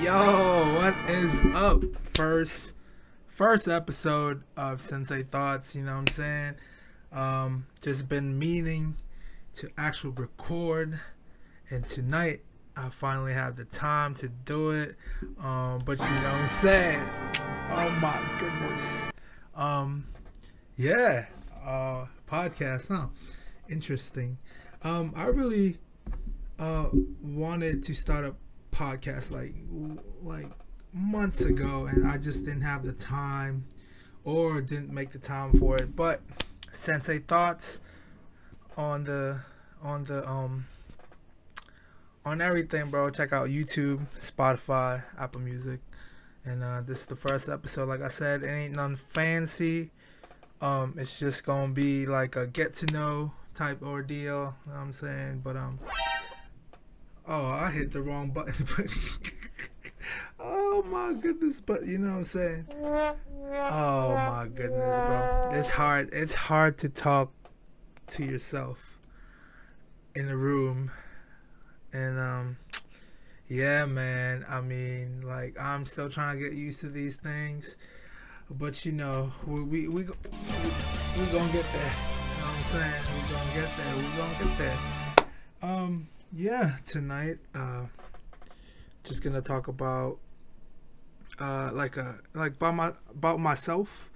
Yo, what is up? First first episode of Sensei Thoughts, you know what I'm saying? Um just been meaning to actually record and tonight I finally have the time to do it. Um but you know what I'm saying? Oh my goodness. Um yeah, uh podcast, huh? Interesting. Um I really uh wanted to start a podcast like like months ago and I just didn't have the time or didn't make the time for it. But Sensei thoughts on the on the um on everything, bro. Check out YouTube, Spotify, Apple Music. And uh, this is the first episode. Like I said, it ain't nothing fancy. Um, it's just gonna be like a get to know type ordeal. You know what I'm saying? But um Oh, I hit the wrong button. oh my goodness, but you know what I'm saying? Oh my goodness, bro. It's hard. It's hard to talk to yourself in a room. And um yeah, man. I mean, like I'm still trying to get used to these things. But you know, we we we, we, we gonna get there. You know what I'm saying? We're gonna get there. We're gonna get there. Um yeah, tonight, uh, just gonna talk about uh, like a like about my about myself.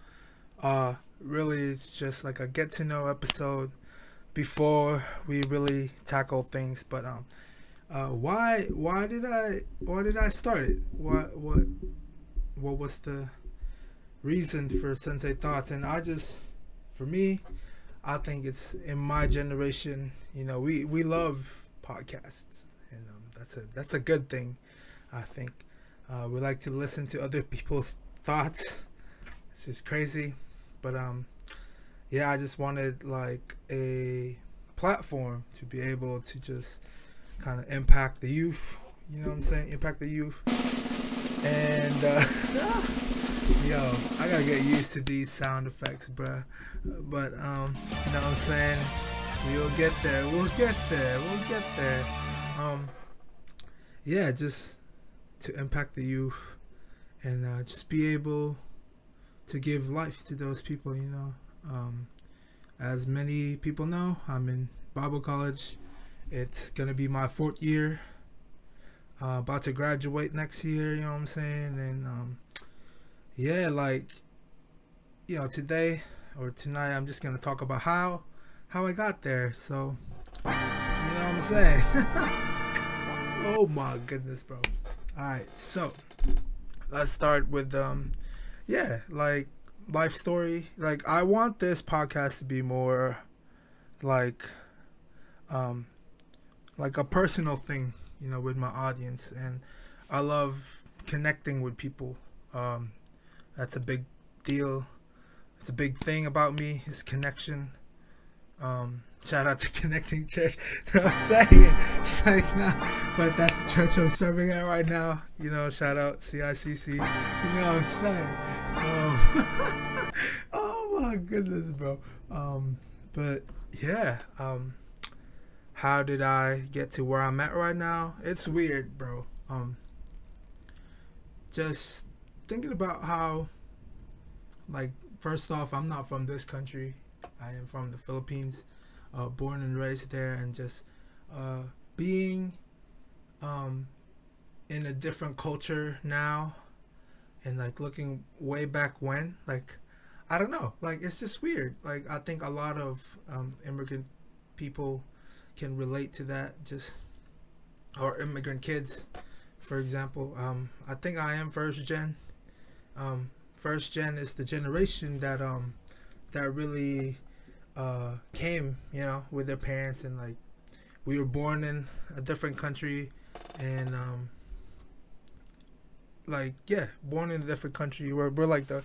Uh, really, it's just like a get to know episode before we really tackle things. But um, uh, why why did I why did I start it? What what what was the reason for Sensei Thoughts? And I just for me, I think it's in my generation. You know, we we love podcasts, and um, that's a that's a good thing. I think uh, we like to listen to other people's thoughts. It's just crazy, but um, yeah, I just wanted like a platform to be able to just kind of impact the youth. You know what I'm saying? Impact the youth. And uh, yo, I gotta get used to these sound effects, bruh. But um, you know what I'm saying? We'll get there. We'll get there. We'll get there. Um, yeah, just to impact the youth and uh, just be able to give life to those people. You know, um, as many people know, I'm in Bible college. It's gonna be my fourth year. Uh, about to graduate next year. You know what I'm saying? And um, yeah, like you know, today or tonight, I'm just gonna talk about how how I got there. So, you know what I'm saying? oh my goodness, bro. All right, so let's start with um, yeah, like life story. Like I want this podcast to be more like um, like a personal thing, you know, with my audience, and I love connecting with people. Um, that's a big deal. It's a big thing about me is connection um, shout out to Connecting Church. You know I'm saying? It's like, nah, but that's the church I'm serving at right now. You know, shout out CICC. You know what I'm saying? Um, oh my goodness, bro. Um, but yeah, um, how did I get to where I'm at right now? It's weird, bro. Um, just thinking about how, like, first off, I'm not from this country. I am from the Philippines, uh, born and raised there, and just uh, being um, in a different culture now, and like looking way back when, like I don't know, like it's just weird. Like I think a lot of um, immigrant people can relate to that, just or immigrant kids, for example. Um, I think I am first gen. Um, first gen is the generation that um that really uh, came, you know, with their parents, and like we were born in a different country, and um, like yeah, born in a different country. We're we're like the,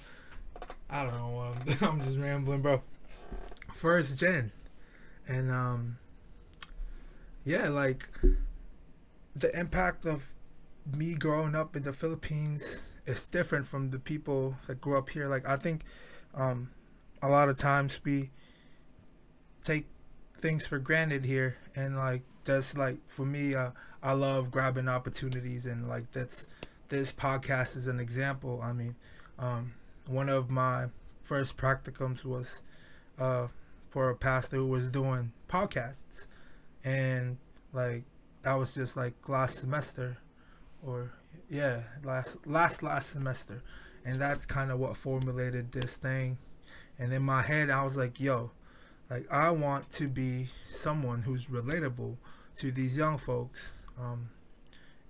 I don't know, um, I'm just rambling, bro. First gen, and um, yeah, like the impact of me growing up in the Philippines is different from the people that grew up here. Like I think, um, a lot of times we take things for granted here and like that's like for me uh, i love grabbing opportunities and like that's this podcast is an example. I mean, um, one of my first practicums was uh, for a pastor who was doing podcasts, and like that was just like last semester, or yeah, last last last semester, and that's kind of what formulated this thing. And in my head, I was like, yo, like I want to be someone who's relatable to these young folks. Um,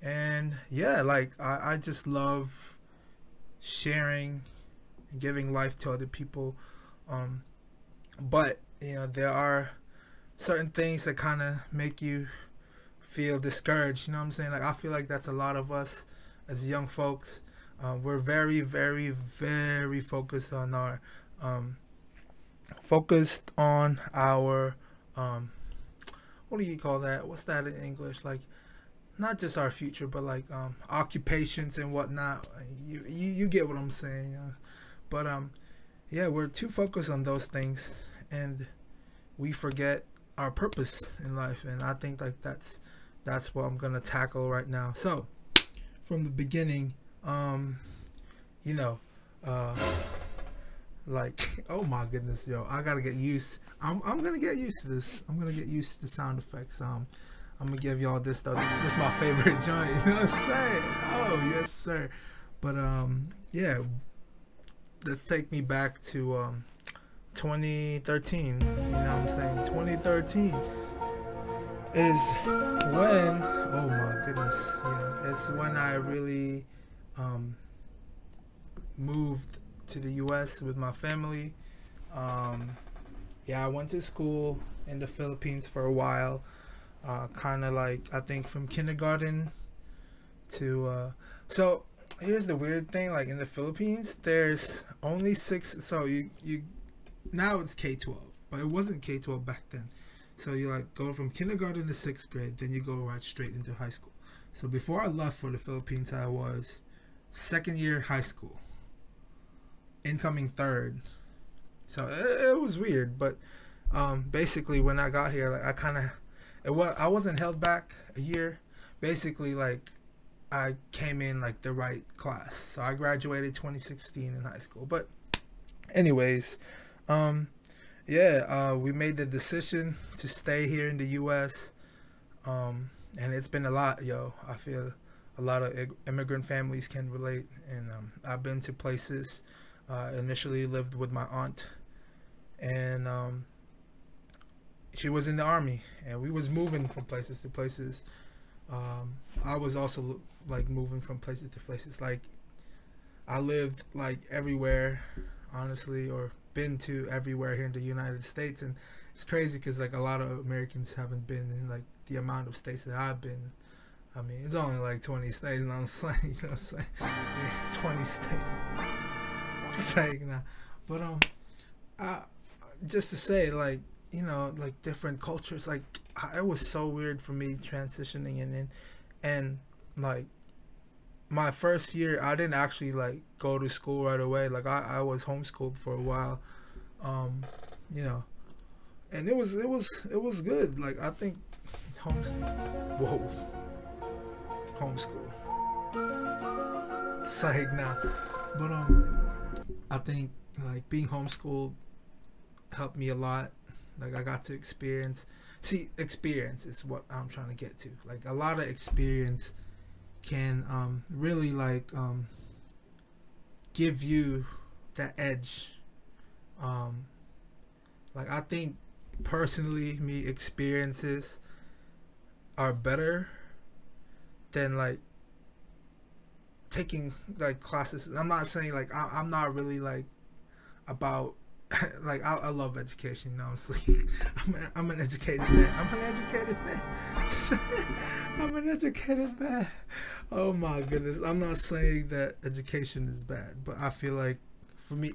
and yeah, like I, I just love sharing and giving life to other people. Um, but you know, there are certain things that kind of make you feel discouraged. You know what I'm saying? Like I feel like that's a lot of us as young folks. Um, we're very, very, very focused on our um, focused on our um, what do you call that? What's that in English? Like not just our future, but like um, occupations and whatnot. You, you you get what I'm saying. Uh, but um, yeah, we're too focused on those things, and we forget our purpose in life. And I think like that's that's what I'm gonna tackle right now. So from the beginning, um, you know, uh, like oh my goodness, yo, I gotta get used. I'm I'm gonna get used to this. I'm gonna get used to the sound effects. Um, I'm gonna give y'all this though. This, this is my favorite joint. You know what I'm saying? Oh yes, sir. But um, yeah, let's take me back to um 2013. You know what I'm saying? 2013 is when oh my goodness, you know, it's when I really um, moved to the U.S. with my family. Um, yeah, I went to school in the Philippines for a while, uh, kind of like I think from kindergarten to uh, so. Here's the weird thing: like in the Philippines, there's only six. So you you now it's K twelve, but it wasn't K twelve back then. So you like go from kindergarten to sixth grade, then you go right straight into high school. So before I left for the Philippines, I was second year high school, incoming third. So it, it was weird, but um, basically when I got here, like I kind of, it was I wasn't held back a year. Basically, like I came in like the right class, so I graduated 2016 in high school. But anyways, um, yeah, uh, we made the decision to stay here in the U.S. Um, and it's been a lot, yo. I feel a lot of immigrant families can relate, and um, I've been to places. Uh, initially lived with my aunt, and um, she was in the army, and we was moving from places to places. Um, I was also like moving from places to places. Like I lived like everywhere, honestly, or been to everywhere here in the United States, and it's crazy because like a lot of Americans haven't been in like the amount of states that I've been. I mean, it's only like 20 states, and I'm saying, you know what I'm saying? It's 20 states. saying now, but um, I just to say like you know like different cultures like it was so weird for me transitioning and and and like my first year I didn't actually like go to school right away. Like I, I was homeschooled for a while. Um, you know. And it was it was it was good. Like I think homeschool whoa. Homeschool. Psych now. But um I think like being homeschooled helped me a lot. Like I got to experience see experience is what I'm trying to get to. Like a lot of experience can um, really like um, give you that edge. Um, like I think personally, me experiences are better than like taking like classes. I'm not saying like I, I'm not really like about like I, I love education. Honestly, I'm a, I'm an educated man. I'm an educated man. I'm an educated man. Oh my goodness. I'm not saying that education is bad, but I feel like for me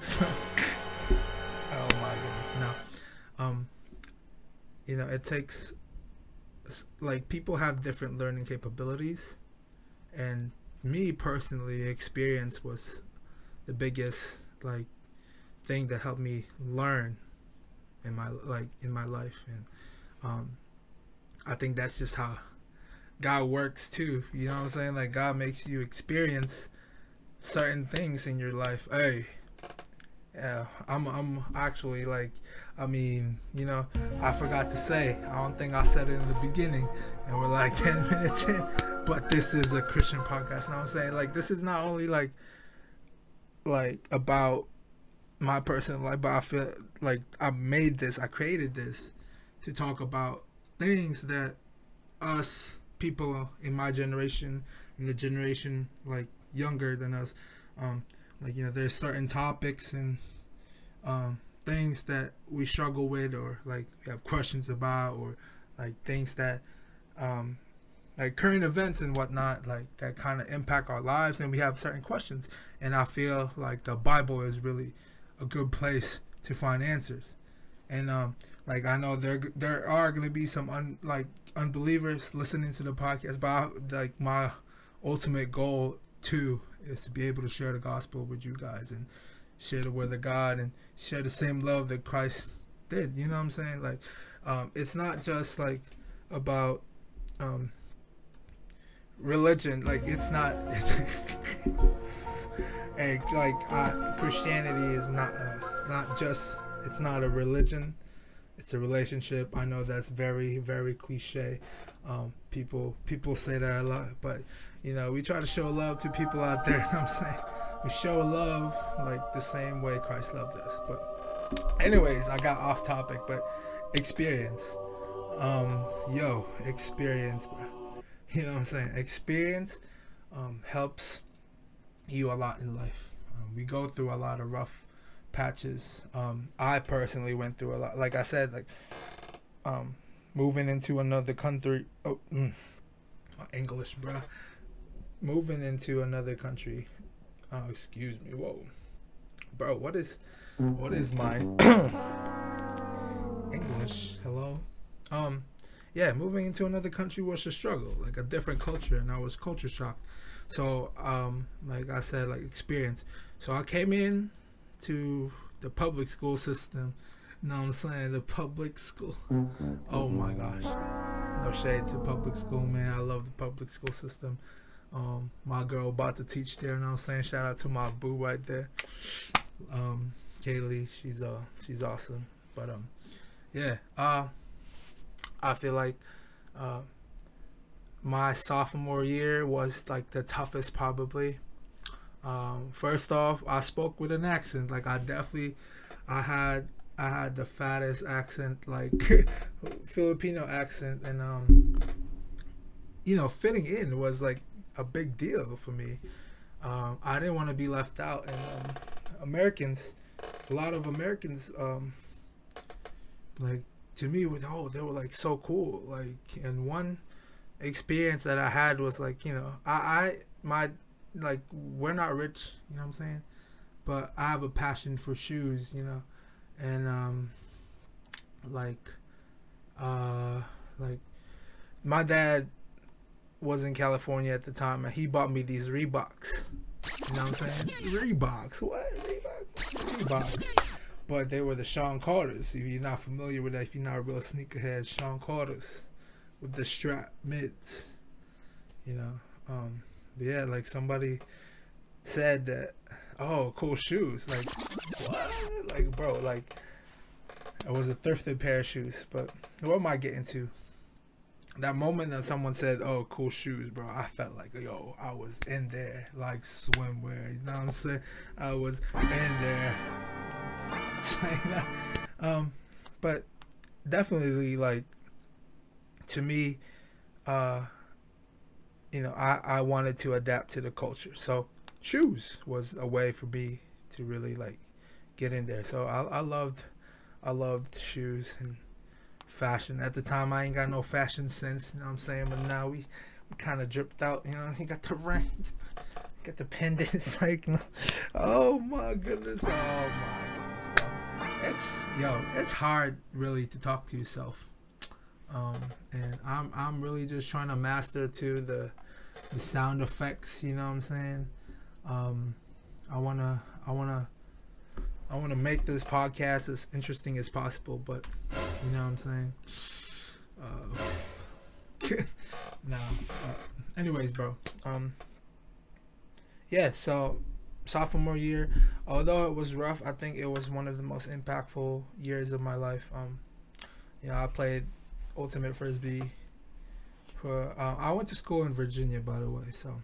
so, Oh my goodness. Now, um you know, it takes like people have different learning capabilities and me personally experience was the biggest like thing that helped me learn in my like in my life and um I think that's just how God works too. You know what I'm saying? Like God makes you experience certain things in your life. Hey, yeah, I'm I'm actually like, I mean, you know, I forgot to say. I don't think I said it in the beginning, and we're like ten minutes in. But this is a Christian podcast. You know what I'm saying? Like this is not only like like about my personal life, but I feel like I made this, I created this to talk about things that us people in my generation, in the generation like younger than us, um, like you know, there's certain topics and um, things that we struggle with, or like we have questions about, or like things that um, like current events and whatnot, like that kind of impact our lives, and we have certain questions. And I feel like the Bible is really a good place to find answers. And um, like I know there there are gonna be some un, like unbelievers listening to the podcast, but I, like my ultimate goal too is to be able to share the gospel with you guys and share the word of God and share the same love that Christ did. You know what I'm saying? Like, um, it's not just like about um, religion. Like, it's not. and like uh, Christianity is not uh, not just. It's not a religion. It's a relationship. I know that's very very cliche. Um, people people say that a lot, but you know we try to show love to people out there. You know I'm saying we show love like the same way Christ loved us. But anyways, I got off topic, but experience. Um, yo, experience, bro. You know what I'm saying? Experience um, helps you a lot in life. Um, we go through a lot of rough patches. Um, I personally went through a lot. Like I said, like um, moving into another country. Oh, mm, English, bro. Moving into another country Oh, excuse me. Whoa, bro. What is, what is my English? Hello. Um, yeah, moving into another country was a struggle, like a different culture, and I was culture shocked. So, um, like I said, like experience. So I came in to the public school system. You know what I'm saying? The public school. Oh my gosh. No shade to public school, man. I love the public school system. Um, my girl about to teach there, you know what I'm saying? Shout out to my boo right there. Um, Kaylee, she's uh she's awesome. But um yeah, uh I feel like uh my sophomore year was like the toughest probably. Um, first off, I spoke with an accent. Like I definitely I had I had the fattest accent, like Filipino accent, and um, you know, fitting in was like a big deal for me. Um, I didn't want to be left out, and um, Americans, a lot of Americans, um, like to me, was oh they were like so cool. Like, and one experience that I had was like you know I I my like we're not rich, you know what I'm saying, but I have a passion for shoes, you know, and um like uh like my dad was in California at the time, and he bought me these Reeboks. You know what I'm saying? Reeboks. What? Reeboks? Reeboks. But they were the Sean Carters. If you're not familiar with that, if you're not a real sneakerhead, Sean Carters with the strap mids. You know, um, yeah, like somebody said that. Oh, cool shoes. Like what? Like bro, like it was a thrifted pair of shoes. But what am I getting to? that moment that someone said, "Oh, cool shoes, bro," I felt like, yo, I was in there, like swimwear. You know what I'm saying? I was in there. um, but definitely, like to me, uh, you know, I I wanted to adapt to the culture, so shoes was a way for me to really like get in there. So I I loved I loved shoes and fashion. At the time, I ain't got no fashion sense, you know what I'm saying? But now we, we kind of dripped out, you know. He got the ring, got the pendants, like, oh my goodness, oh my It's yo, it's hard really to talk to yourself, um, and I'm I'm really just trying to master to the the sound effects, you know what I'm saying? Um, I wanna I wanna I want to make this podcast as interesting as possible, but you know what I'm saying? Uh, nah. Uh, anyways, bro. Um. Yeah. So sophomore year, although it was rough, I think it was one of the most impactful years of my life. Um, you know, I played ultimate frisbee. For uh, I went to school in Virginia, by the way, so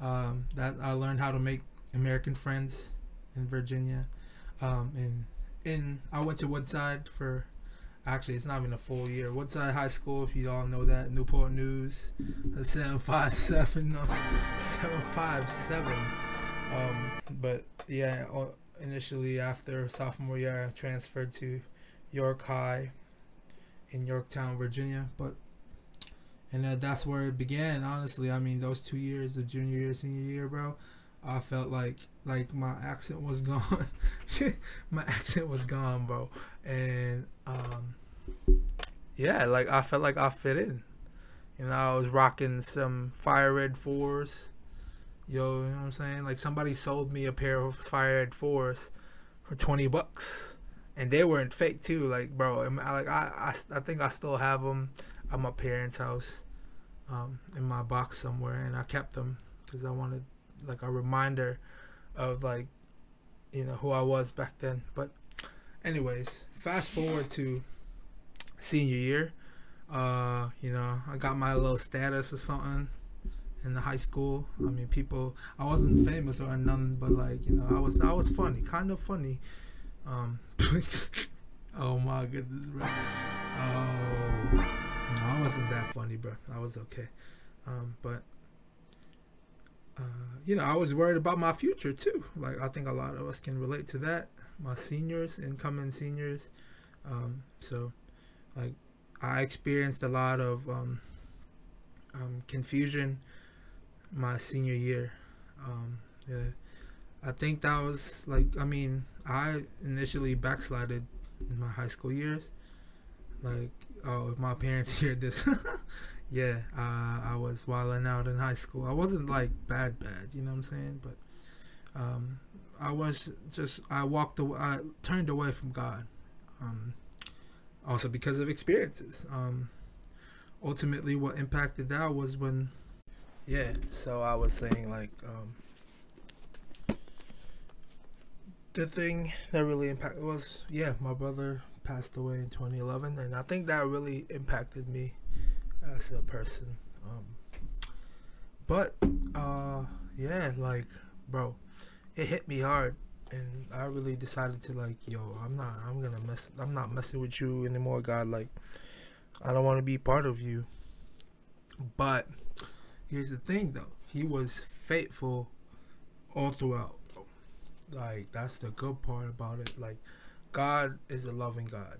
um, that I learned how to make American friends in Virginia. Um, and in I went to Woodside for actually it's not even a full year. Woodside High School, if you all know that, Newport News, seven five seven, no, seven five seven. Um, but yeah, initially after sophomore year, I transferred to York High in Yorktown, Virginia. But and uh, that's where it began. Honestly, I mean, those two years of junior year, senior year, bro, I felt like like my accent was gone. my accent was gone, bro, and um, yeah, like I felt like I fit in. You know, I was rocking some fire red fours. Yo, you know what I'm saying? Like somebody sold me a pair of fire fours for twenty bucks, and they weren't fake too. Like, bro, like I, I, I think I still have them at my parents' house um, in my box somewhere, and I kept them because I wanted like a reminder of like you know who I was back then. But anyways, fast forward to senior year. Uh, you know, I got my little status or something in the high school. I mean, people. I wasn't famous or nothing, but like you know, I was. I was funny, kind of funny. Um, oh my goodness, bro. Oh. No, I wasn't that funny, bro. I was okay. Um, but uh, you know, I was worried about my future too. Like I think a lot of us can relate to that. My seniors, incoming seniors. Um, so, like, I experienced a lot of um, um, confusion my senior year. Um, yeah, I think that was like I mean I initially backslided in my high school years. Like oh, if my parents hear this, yeah, uh, I was wilding out in high school. I wasn't like bad, bad, you know what I'm saying? But um, I was just, I walked away, I turned away from God. Um, also because of experiences. Um, ultimately, what impacted that was when, yeah, so I was saying like, um, the thing that really impacted was, yeah, my brother passed away in 2011, and I think that really impacted me as a person. Um, but uh, yeah, like bro, it hit me hard, and I really decided to like, yo, I'm not, I'm gonna mess, I'm not messing with you anymore, God. Like, I don't want to be part of you. But here's the thing, though, He was faithful all throughout. Like that's the good part about it. Like God is a loving God.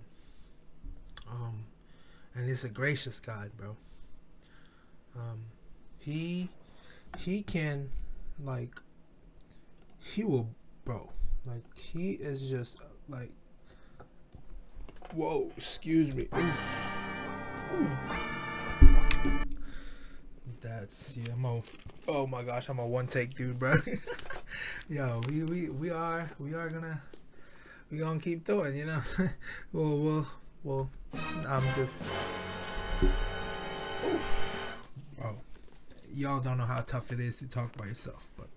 Um, and he's a gracious God, bro. Um, he he can like he will, bro. Like he is just like whoa. Excuse me. Ooh. Ooh. That's yeah. I'm a oh my gosh. I'm a one take dude, bro. Yo, we we we are we are gonna we gonna keep doing, you know. well, well, well. I'm just. Oof. Bro, y'all don't know how tough it is to talk by yourself, but.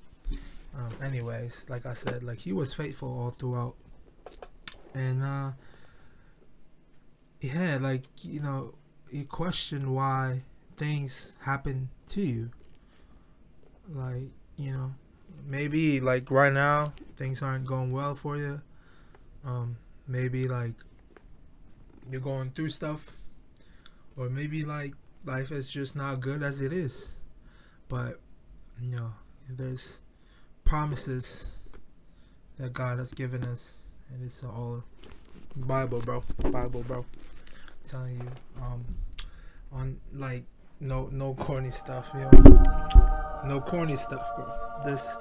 Um, anyways, like I said, like he was faithful all throughout, and uh, yeah, like you know, you question why things happen to you. Like you know, maybe like right now things aren't going well for you um, maybe like you're going through stuff, or maybe like life is just not good as it is. But you know, there's promises that God has given us, and it's all Bible, bro. Bible, bro. I'm telling you, um, on like no no corny stuff, you know, no corny stuff, bro. This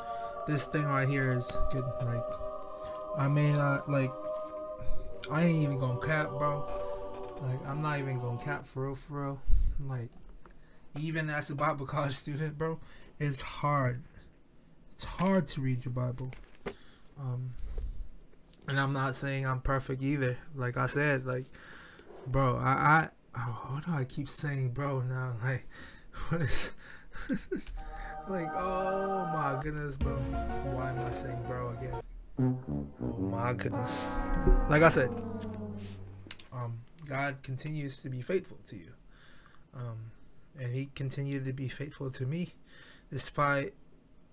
this thing right here is good, like I mean, uh, like, I ain't even gonna cap, bro. Like, I'm not even gonna cap for real, for real. Like, even as a Bible college student, bro, it's hard. It's hard to read your Bible. Um, and I'm not saying I'm perfect either. Like I said, like, bro, I, I, oh, what do I keep saying, bro? Now, like, what is, like, oh my goodness, bro. Why am I saying bro again? Oh my goodness. Like I said, um, God continues to be faithful to you, um, and He continued to be faithful to me, despite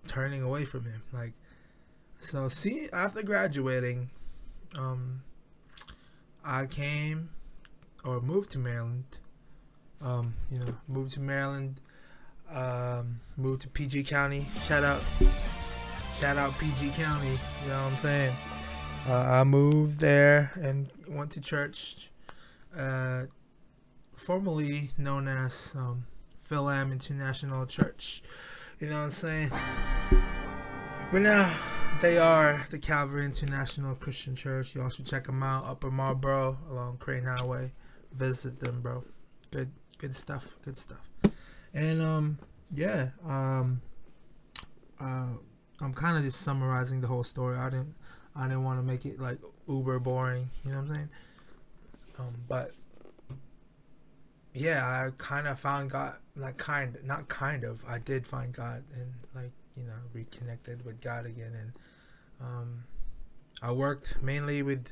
turning away from Him. Like, so see, after graduating, um, I came or moved to Maryland. Um, you know, moved to Maryland. Um, moved to PG County. Shout out, shout out PG County. You know what I'm saying? Uh, I moved there and went to church, uh, formerly known as um, Philam International Church. You know what I'm saying? But now they are the Calvary International Christian Church. You all should check them out. Upper Marlboro along Crain Highway. Visit them, bro. Good, good stuff. Good stuff. And um, yeah. Um, uh, I'm kind of just summarizing the whole story. I didn't, I didn't want to make it like uber boring. You know what I'm saying? Um, but yeah, I kind of found God. Like kind, not kind of. I did find God and like you know reconnected with God again and um, I worked mainly with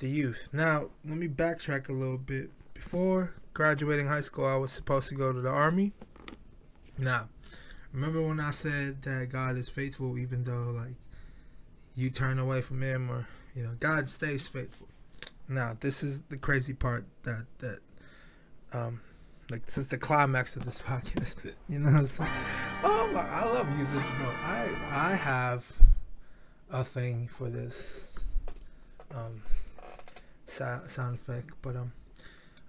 the youth. Now, let me backtrack a little bit. Before graduating high school, I was supposed to go to the army. Now, remember when I said that God is faithful even though like you turn away from him or you know, God stays faithful. Now, this is the crazy part that that um like this is the climax of this podcast. you know, so, oh my, I love using bro. I I have a thing for this um, sound, sound effect, but um,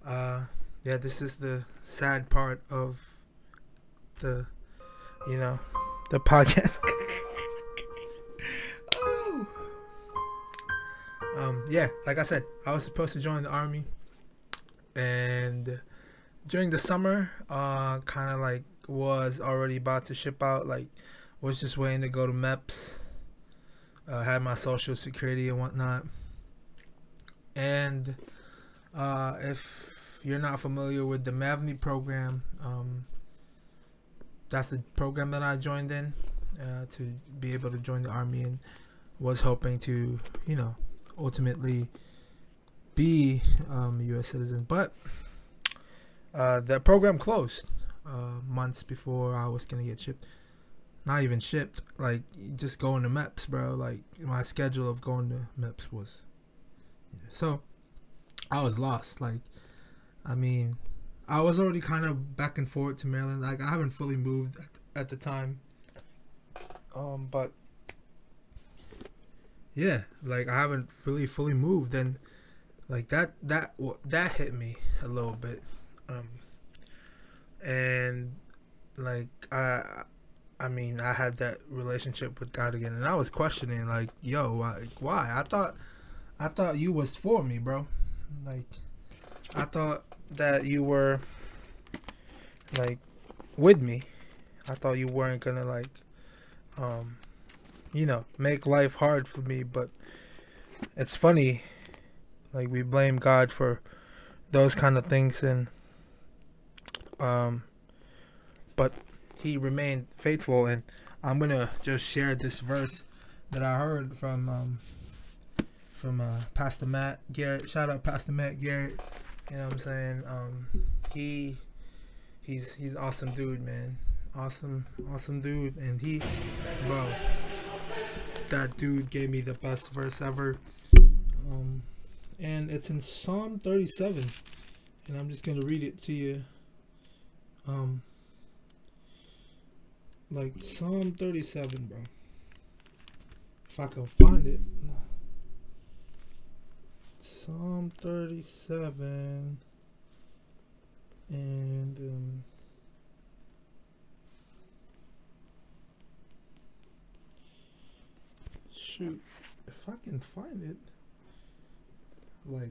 uh, yeah, this is the sad part of the, you know, the podcast. oh. Um, yeah, like I said, I was supposed to join the army, and during the summer, uh, kind of like was already about to ship out, like was just waiting to go to MEPS uh, had my social security and whatnot. And uh, if you're not familiar with the MAVNI program, um, that's the program that I joined in uh, to be able to join the army and was hoping to, you know, ultimately be um, a U.S. citizen. But uh, that program closed uh, months before I was gonna get shipped not even shipped. Like just going to MEPS, bro. Like my schedule of going to MEPS was so I was lost. Like I mean, I was already kind of back and forth to Maryland. Like I haven't fully moved at, at the time. Um, but yeah, like I haven't really fully moved, and like that that that hit me a little bit. Um, and like I I mean, I had that relationship with God again, and I was questioning, like, yo, why? why? I thought, I thought you was for me, bro. Like, I thought that you were, like, with me. I thought you weren't gonna like, um, you know, make life hard for me. But it's funny, like we blame God for those kind of things, and um, but he remained faithful. And I'm gonna just share this verse that I heard from um, from uh, Pastor Matt Garrett. Shout out Pastor Matt Garrett. You know what I'm saying? Um, he he's he's awesome dude, man. Awesome, awesome dude. And he, bro, that dude gave me the best verse ever. Um, and it's in Psalm 37, and I'm just gonna read it to you. Um, like Psalm 37, bro. If I can find it. Psalm 37 and um, shoot if I can find it like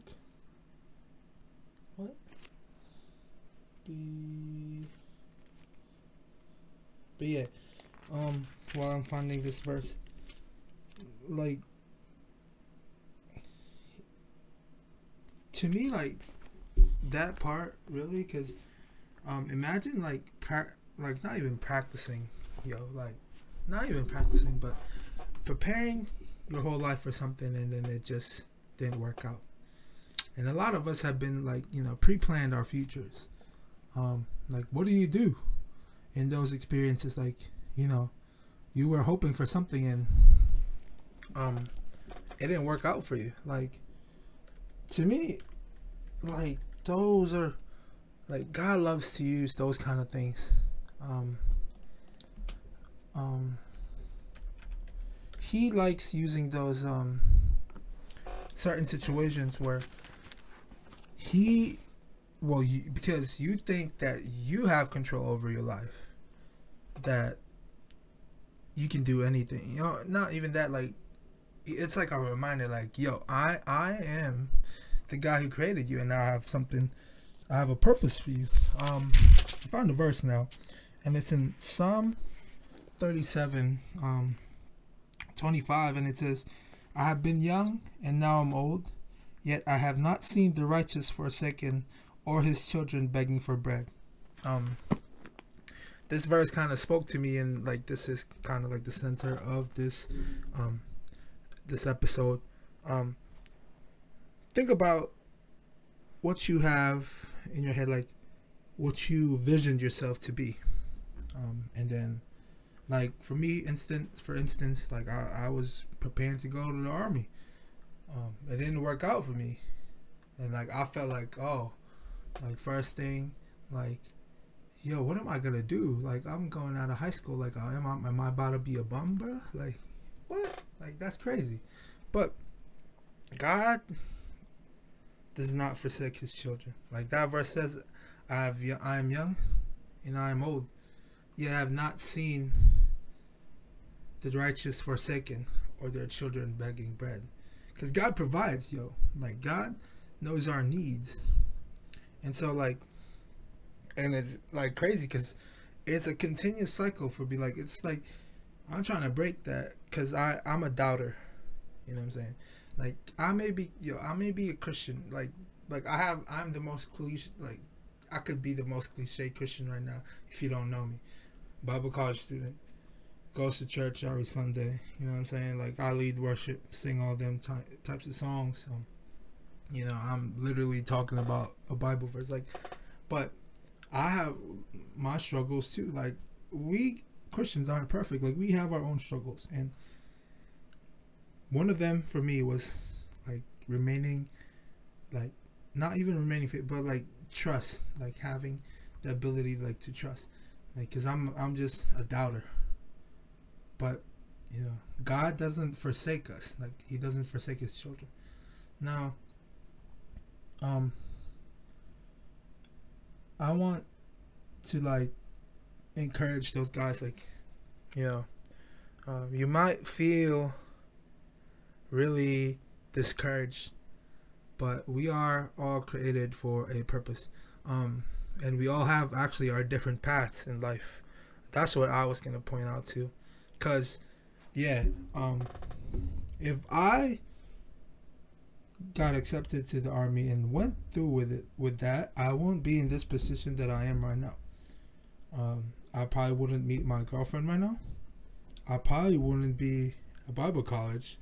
what? Be but yeah, um, while I'm finding this verse, like, to me, like, that part really because um, imagine like pra- like not even practicing, yo, like not even practicing, but preparing your whole life for something and then it just didn't work out. And a lot of us have been like you know pre-planned our futures. Um, like what do you do in those experiences? Like you know, you were hoping for something and um, it didn't work out for you. Like to me, like those are like God loves to use those kind of things. Um, um, he likes using those um, certain situations where he, well, you, because you think that you have control over your life, that you can do anything. You know, not even that. Like, it's like a reminder. Like, yo, I I am the guy who created you, and now I have something. I have a purpose for you. Um, I found the verse now, and it's in Psalm 37, um, 25, and it says, "I have been young, and now I'm old, yet I have not seen the righteous forsaken, or his children begging for bread." Um, this verse kind of spoke to me, and like this is kind of like the center of this, um, this episode. Um, think about what you have in your head, like what you visioned yourself to be, um, and then, like for me, instant for instance, like I, I was preparing to go to the army. Um, it didn't work out for me, and like I felt like oh, like first thing, like yo, what am I gonna do? Like I'm going out of high school. Like am I am I about to be a bum, bro? Like what? Like that's crazy. But God does not forsake his children. Like that verse says, I have I am young and I am old, yet I have not seen the righteous forsaken or their children begging bread. Because God provides, yo. Like God knows our needs. And so like and it's like crazy because it's a continuous cycle for me. like it's like I'm trying to break that because I I'm a doubter. You know what I'm saying? Like I may be yo, I may be a Christian. Like like I have I'm the most cliche like I could be the most cliche Christian right now if you don't know me. Bible college student. Goes to church every Sunday. You know what I'm saying? Like I lead worship, sing all them ty- types of songs. So, you know, I'm literally talking about a Bible verse. Like, but I have my struggles too. Like we Christians aren't perfect. Like we have our own struggles, and one of them for me was like remaining like not even remaining fit but like trust like having the ability like to trust. Like because i'm i'm just a doubter. But you know god doesn't forsake us. Like he doesn't forsake his children. Now um i want to like encourage those guys like you know um, you might feel really discouraged. But we are all created for a purpose. Um, and we all have actually our different paths in life. That's what I was gonna point out too. Cause yeah, um if I got accepted to the army and went through with it with that, I won't be in this position that I am right now. Um, I probably wouldn't meet my girlfriend right now. I probably wouldn't be at Bible college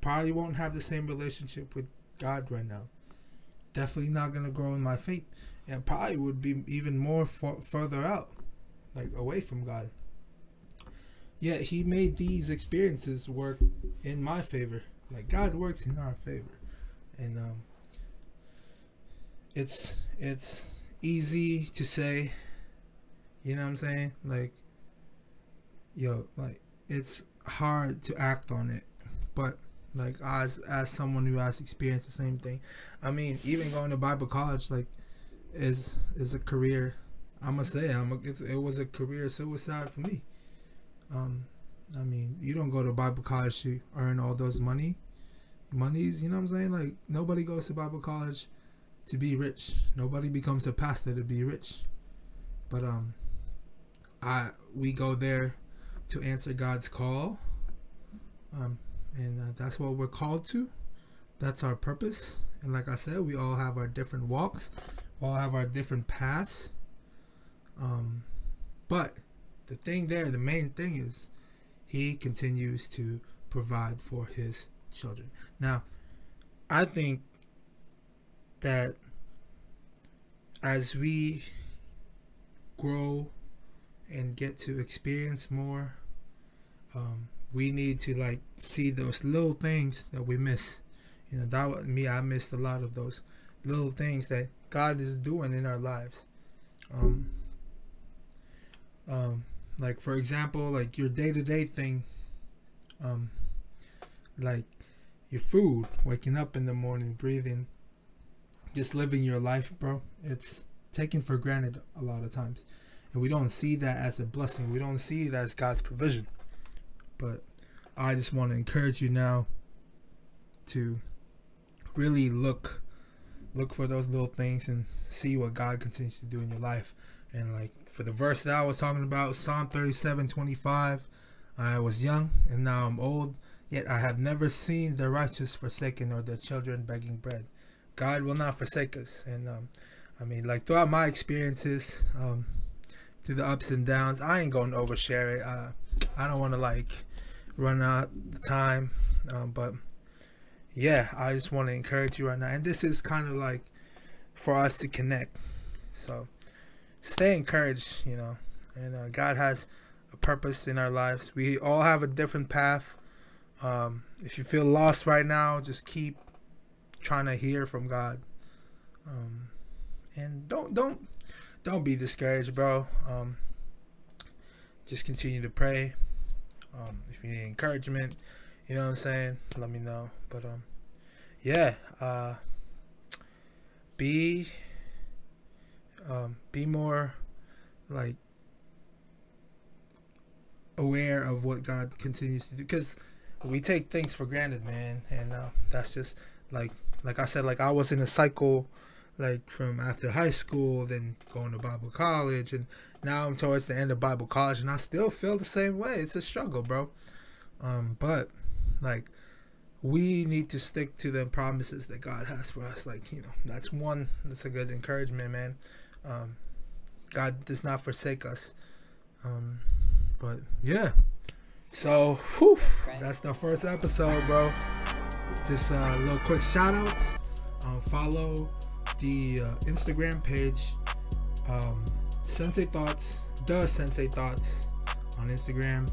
probably won't have the same relationship with God right now. Definitely not gonna grow in my faith, and probably would be even more further out, like away from God. Yet He made these experiences work in my favor. Like God works in our favor, and um, it's it's easy to say. You know what I'm saying? Like, yo, like it's hard to act on it, but like as as someone who has experienced the same thing. I mean even going to bible college like is is a career. I'm gonna say i'm a, it was a career suicide for me. Um i mean you don't go to bible college to earn all those money monies you know what i'm saying? Like nobody goes to bible college to be rich. Nobody becomes a pastor to be rich. But um i we go there to answer god's call. Um and uh, that's what we're called to. That's our purpose. And like I said, we all have our different walks. all have our different paths. Um, but the thing there, the main thing is, he continues to provide for his children. Now, I think that as we grow and get to experience more, um, we need to like see those little things that we miss. You know, that was me. I missed a lot of those little things that God is doing in our lives. Um, um, like for example, like your day to day thing, um, like your food, waking up in the morning, breathing, just living your life, bro. It's taken for granted a lot of times, and we don't see that as a blessing. We don't see it as God's provision. But I just want to encourage you now to really look look for those little things and see what God continues to do in your life. And like for the verse that I was talking about, Psalm 37, 25, I was young and now I'm old, yet I have never seen the righteous forsaken or their children begging bread. God will not forsake us. And um, I mean, like throughout my experiences, um, through the ups and downs, I ain't going to overshare it. Uh, I don't want to like run out the time, um, but yeah, I just want to encourage you right now. And this is kind of like for us to connect. So stay encouraged, you know. And uh, God has a purpose in our lives. We all have a different path. Um, if you feel lost right now, just keep trying to hear from God. Um, and don't don't don't be discouraged, bro. Um, just continue to pray. Um, if you need encouragement, you know what I'm saying? Let me know. But um, yeah. Uh, be um, be more like aware of what God continues to do because we take things for granted, man, and uh, that's just like like I said, like I was in a cycle like from after high school, then going to Bible college, and now I'm towards the end of Bible college, and I still feel the same way. It's a struggle, bro. Um, but like we need to stick to the promises that God has for us. Like you know, that's one. That's a good encouragement, man. Um, God does not forsake us. Um, but yeah. So whew, that's the first episode, bro. Just a uh, little quick shout outs. Um, follow the uh, Instagram page, um, Sensei Thoughts, the Sensei Thoughts on Instagram.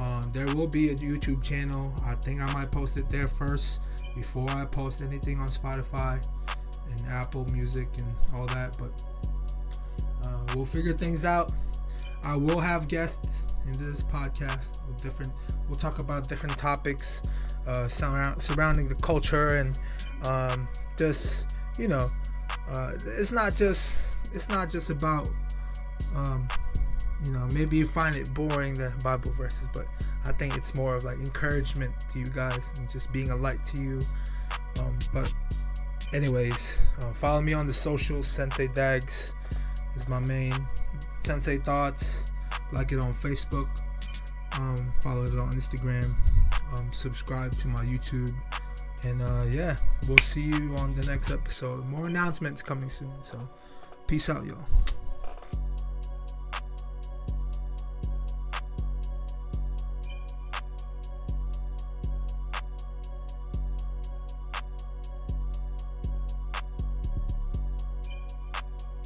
Um, there will be a YouTube channel. I think I might post it there first before I post anything on Spotify and Apple Music and all that. But uh, we'll figure things out. I will have guests in this podcast with different. We'll talk about different topics uh, surround, surrounding the culture and um, just you know, uh, it's not just it's not just about um, you know maybe you find it boring the Bible verses, but I think it's more of like encouragement to you guys and just being a light to you. Um, but anyways, uh, follow me on the social. Sensei Dags is my main. Sensei Thoughts. Like it on Facebook. Um, follow it on Instagram. Um, subscribe to my YouTube. And uh, yeah, we'll see you on the next episode. More announcements coming soon. So, peace out, y'all.